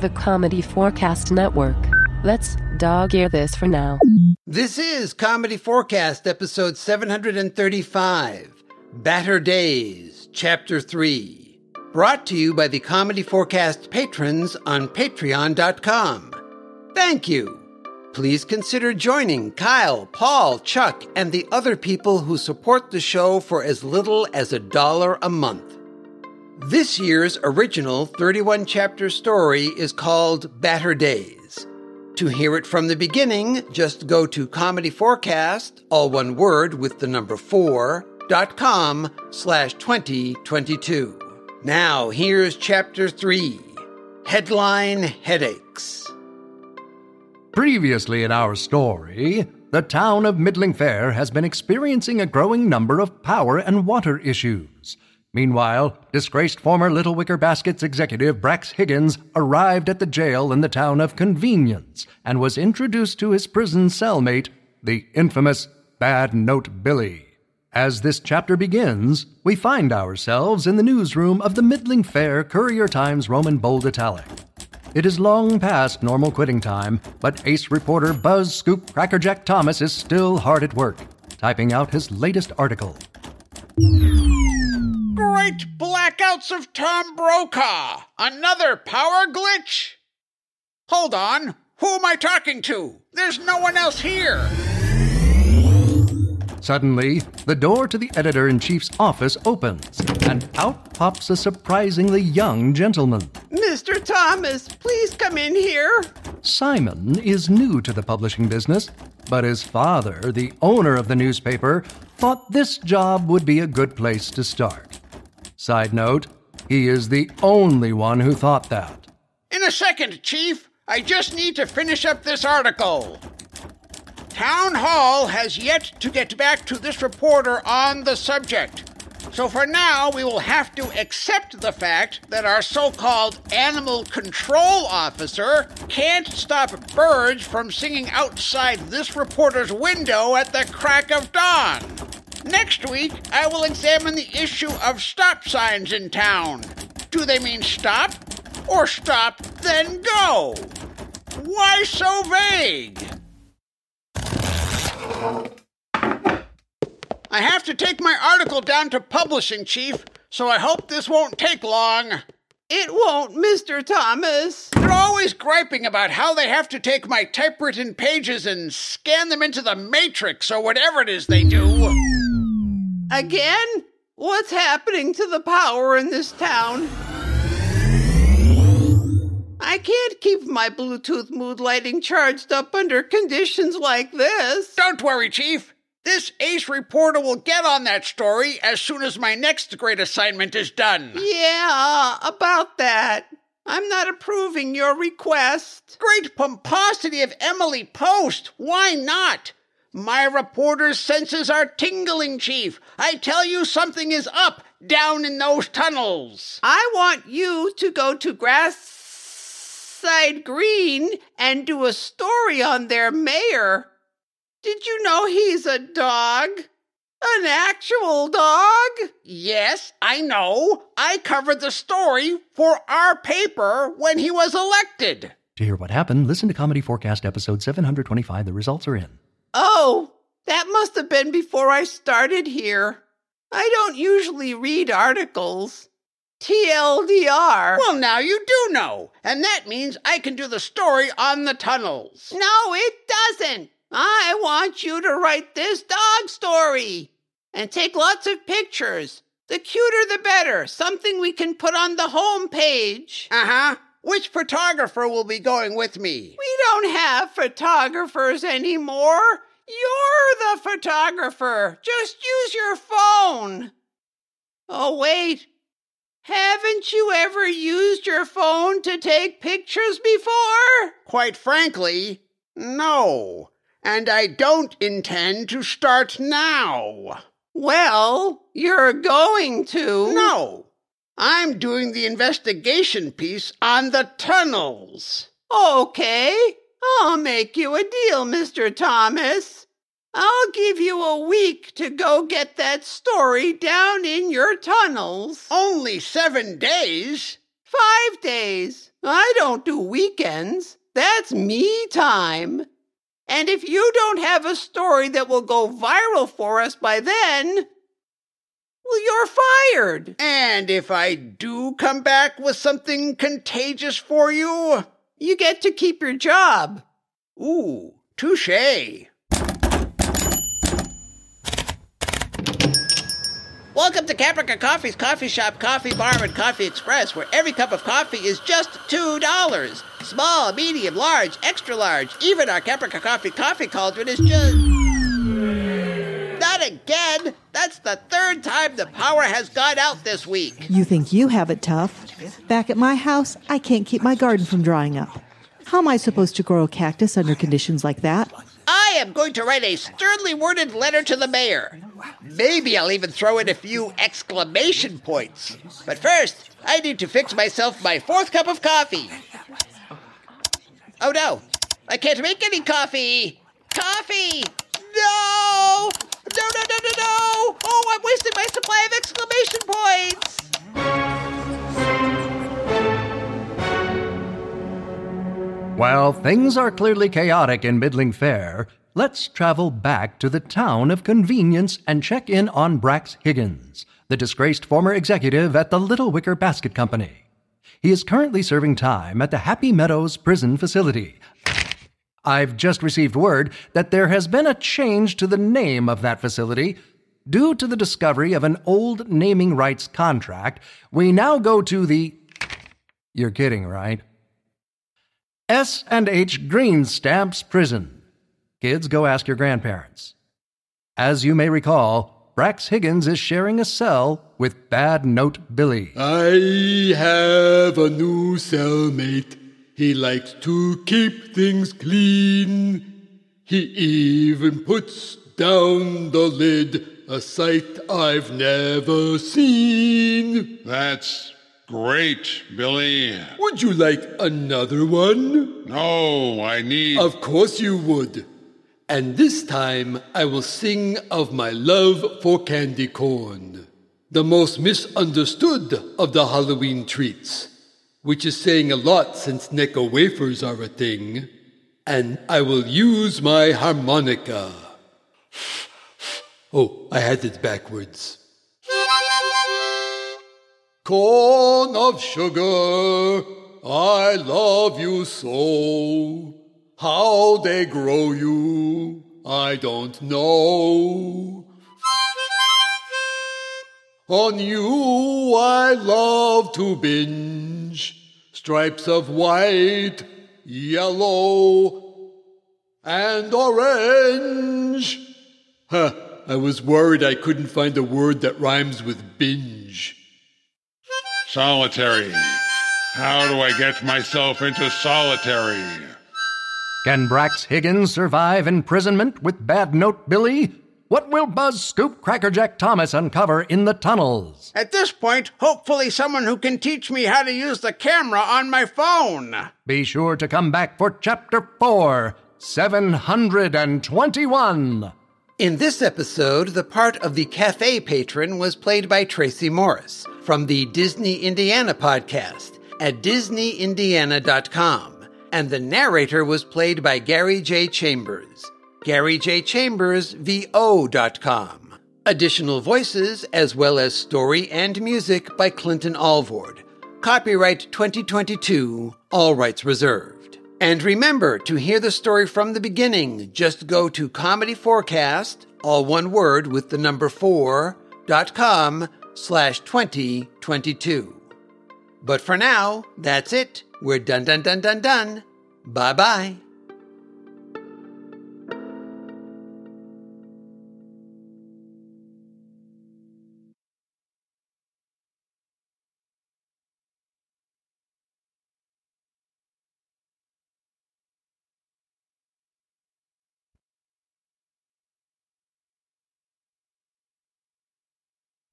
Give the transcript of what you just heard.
the Comedy4Cast Network. Let's dog ear this for now. This is Comedy4Cast, episode 735 Batter Days, Chapter 3. Brought to you by the Comedy4Cast patrons on patreon.com. Thank you. Please consider joining Kyle, Paul, Chuck, and the other people who support the show for as little as a dollar a month. This year's original 31 chapter story is called Batter Days. To hear it from the beginning, just go to Comedy4Cast, all one word with the number four, dot com slash 2022. Now, here's chapter three Headline Headaches. Previously in our story, the town of Middling Fair has been experiencing a growing number of power and water issues. Meanwhile, disgraced former Little Wicker Baskets executive Brax Higgins arrived at the jail in the town of Convenience and was introduced to his prison cellmate, the infamous Bad Note Billy. As this chapter begins, we find ourselves in the newsroom of the Middling Fair Courier Times Roman Bold Italic. It is long past normal quitting time, but ace reporter Buzz Scoop Crackerjack Thomas is still hard at work, typing out his latest article. Great blackouts of Tom Brokaw! Another power glitch? Hold on. Who am I talking to? There's no one else here. Suddenly, the door to the editor in chief's office opens, and out pops a surprisingly young gentleman. Mr. Thomas, please come in here. Simon is new to the publishing business, but his father, the owner of the newspaper, thought this job would be a good place to start. Side note, he is the only one who thought that. In a second, Chief. I just need to finish up this article. Town Hall has yet to get back to this reporter on the subject. So for now, we will have to accept the fact that our so called animal control officer can't stop birds from singing outside this reporter's window at the crack of dawn. Next week, I will examine the issue of stop signs in town. Do they mean stop? Or stop, then go? Why so vague? I have to take my article down to publishing, Chief, so I hope this won't take long. It won't, Mr. Thomas. They're always griping about how they have to take my typewritten pages and scan them into the matrix or whatever it is they do. Again? What's happening to the power in this town? I can't keep my Bluetooth mood lighting charged up under conditions like this. Don't worry, Chief. This ace reporter will get on that story as soon as my next great assignment is done. Yeah, about that. I'm not approving your request. Great pomposity of Emily Post. Why not? My reporter's senses are tingling, Chief. I tell you, something is up down in those tunnels. I want you to go to Grassside Green and do a story on their mayor. Did you know he's a dog? An actual dog? Yes, I know. I covered the story for our paper when he was elected. To hear what happened, listen to Comedy4Cast episode 725. The results are in. Oh, that must have been before I started here. I don't usually read articles. TLDR. Well, now you do know, and that means I can do the story on the tunnels. No, it doesn't. I want you to write this dog story and take lots of pictures. The cuter the better. Something we can put on the home page. Uh huh. Which photographer will be going with me? We don't have photographers anymore. You're the photographer. Just use your phone. Oh, wait. Haven't you ever used your phone to take pictures before? Quite frankly, no. And I don't intend to start now. Well, you're going to. No. I'm doing the investigation piece on the tunnels. Okay. I'll make you a deal, Mr. Thomas. I'll give you a week to go get that story down in your tunnels. Only seven days? Five days. I don't do weekends. That's me time. And if you don't have a story that will go viral for us by then, well, you're fired. And if I do come back with something contagious for you, You get to keep your job. ooh, touche. Welcome to Caprica Coffee's coffee shop, coffee bar, and coffee express, where every cup of coffee is just $2. Small, medium, large, extra large. Even our Caprica Coffee coffee cauldron is just. Not again! That's the third time the power has gone out this week. You think you have it tough. Back at my house, I can't keep my garden from drying up. How am I supposed to grow a cactus under conditions like that? Am going to write a sternly worded letter to the mayor. Maybe I'll even throw in a few exclamation points. But first, I need to fix myself my fourth cup of coffee. Oh no, I can't make any coffee. Coffee! No! No, no, no, no, no! Oh, I'm wasting my supply of exclamation points! While things are clearly chaotic in Middling Fair, let's travel back to the town of convenience and check in on Brax Higgins, the disgraced former executive at the Little Wicker Basket Company. He is currently serving time at the Happy Meadows Prison Facility. I've just received word that there has been a change to the name of that facility. Due to the discovery of an old naming rights contract, we now go to the. You're kidding, right? S and H Green Stamps Prison. Kids, go ask your grandparents. As you may recall, Brax Higgins is sharing a cell with Bad Note Billy. I have a new cellmate. He likes to keep things clean. He even puts down the lid, a sight I've never seen. That's great, Billy. Would you like another one? No, I need. Of course you would. And this time I will sing of my love for candy corn, the most misunderstood of the Halloween treats, which is saying a lot since Necco wafers are a thing. And I will use my harmonica. Oh, I had it backwards. Corn of sugar, I love you so. How they grow you, I don't know. On you I love to binge stripes of white, yellow, and orange. Huh, I was worried I couldn't find a word that rhymes with binge. Solitary. How do I get myself into solitary? Can Brax Higgins survive imprisonment with Bad Note Billy? What will Buzz Scoop Crackerjack Thomas uncover in the tunnels? At this point, hopefully, someone who can teach me how to use the camera on my phone. Be sure to come back for Chapter 4 721. In this episode, the part of the cafe patron was played by Tracy Morris from the Disney Indiana podcast at DisneyIndiana.com, and the narrator was played by Gary J. Chambers. Gary J. Chambers, VO.com. Additional voices, as well as story and music by Clinton Alvord. Copyright 2022, all rights reserved. And remember, to hear the story from the beginning, just go to Comedy4Cast, all one word with the number four, dot com slash 2022. But for now, that's it. We're done, done, done, done, done. Bye bye.